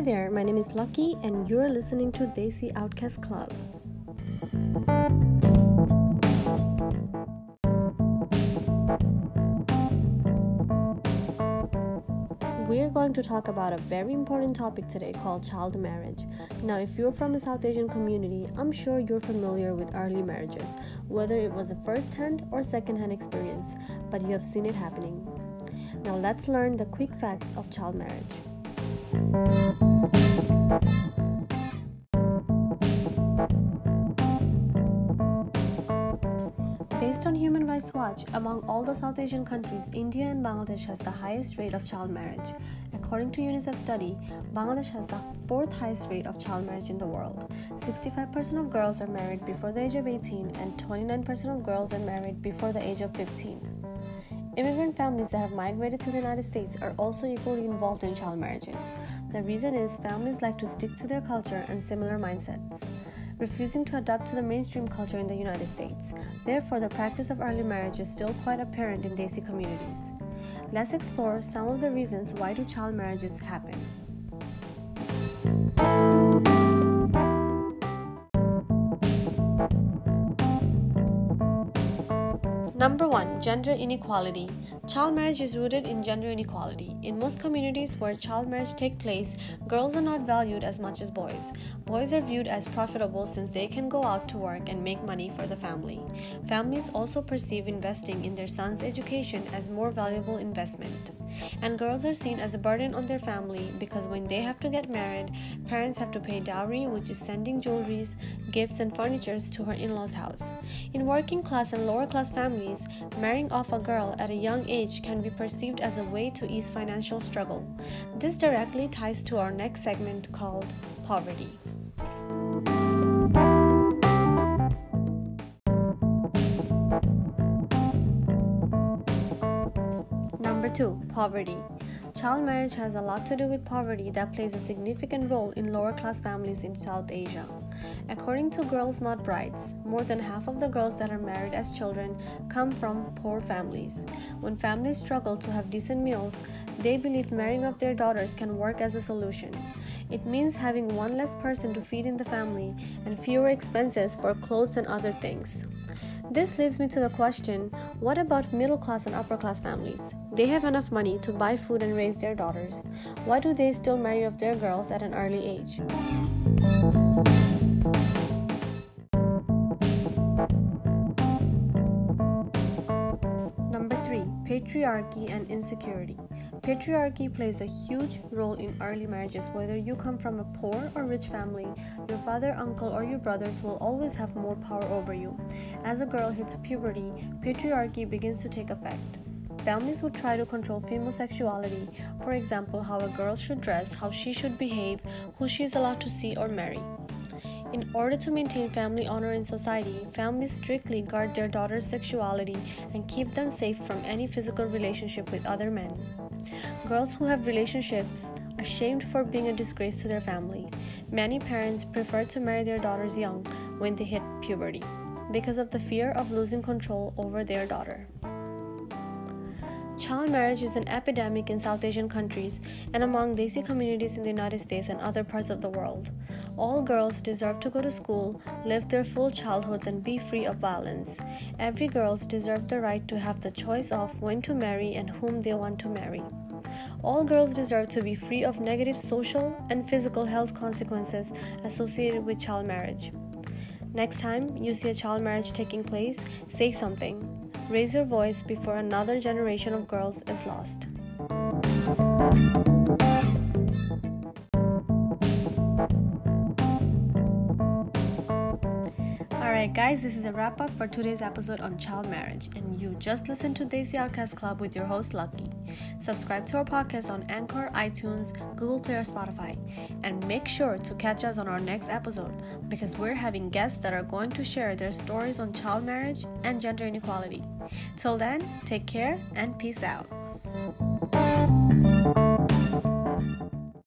Hi there, my name is Lucky, and you're listening to Desi Outcast Club. We're going to talk about a very important topic today called child marriage. Now, if you're from the South Asian community, I'm sure you're familiar with early marriages, whether it was a first hand or second hand experience, but you have seen it happening. Now, let's learn the quick facts of child marriage. Based on Human Rights Watch, among all the South Asian countries, India and Bangladesh has the highest rate of child marriage. According to UNICEF study, Bangladesh has the fourth highest rate of child marriage in the world. 65% of girls are married before the age of 18 and 29% of girls are married before the age of 15. Immigrant families that have migrated to the United States are also equally involved in child marriages. The reason is families like to stick to their culture and similar mindsets refusing to adapt to the mainstream culture in the United States. Therefore, the practice of early marriage is still quite apparent in Desi communities. Let's explore some of the reasons why do child marriages happen. Number 1 Gender Inequality. Child marriage is rooted in gender inequality. In most communities where child marriage take place, girls are not valued as much as boys. Boys are viewed as profitable since they can go out to work and make money for the family. Families also perceive investing in their son's education as more valuable investment. And girls are seen as a burden on their family because when they have to get married, parents have to pay dowry, which is sending jewelries, gifts, and furnitures to her in law's house. In working class and lower class families, families, marrying off a girl at a young age can be perceived as a way to ease financial struggle. This directly ties to our next segment called poverty. Number 2 Poverty. Child marriage has a lot to do with poverty that plays a significant role in lower class families in South Asia. According to Girls Not Brides, more than half of the girls that are married as children come from poor families. When families struggle to have decent meals, they believe marrying off their daughters can work as a solution. It means having one less person to feed in the family and fewer expenses for clothes and other things. This leads me to the question what about middle class and upper class families? They have enough money to buy food and raise their daughters. Why do they still marry off their girls at an early age? Patriarchy and Insecurity. Patriarchy plays a huge role in early marriages. Whether you come from a poor or rich family, your father, uncle, or your brothers will always have more power over you. As a girl hits puberty, patriarchy begins to take effect. Families would try to control female sexuality, for example, how a girl should dress, how she should behave, who she is allowed to see or marry. In order to maintain family honor in society, families strictly guard their daughters' sexuality and keep them safe from any physical relationship with other men. Girls who have relationships are shamed for being a disgrace to their family. Many parents prefer to marry their daughters young when they hit puberty because of the fear of losing control over their daughter. Child marriage is an epidemic in South Asian countries and among Desi communities in the United States and other parts of the world. All girls deserve to go to school, live their full childhoods, and be free of violence. Every girl deserves the right to have the choice of when to marry and whom they want to marry. All girls deserve to be free of negative social and physical health consequences associated with child marriage. Next time you see a child marriage taking place, say something. Raise your voice before another generation of girls is lost. Alright, guys, this is a wrap up for today's episode on child marriage, and you just listened to Desi Outcast Club with your host Lucky. Subscribe to our podcast on Anchor, iTunes, Google Play, or Spotify, and make sure to catch us on our next episode because we're having guests that are going to share their stories on child marriage and gender inequality. Till then, take care and peace out.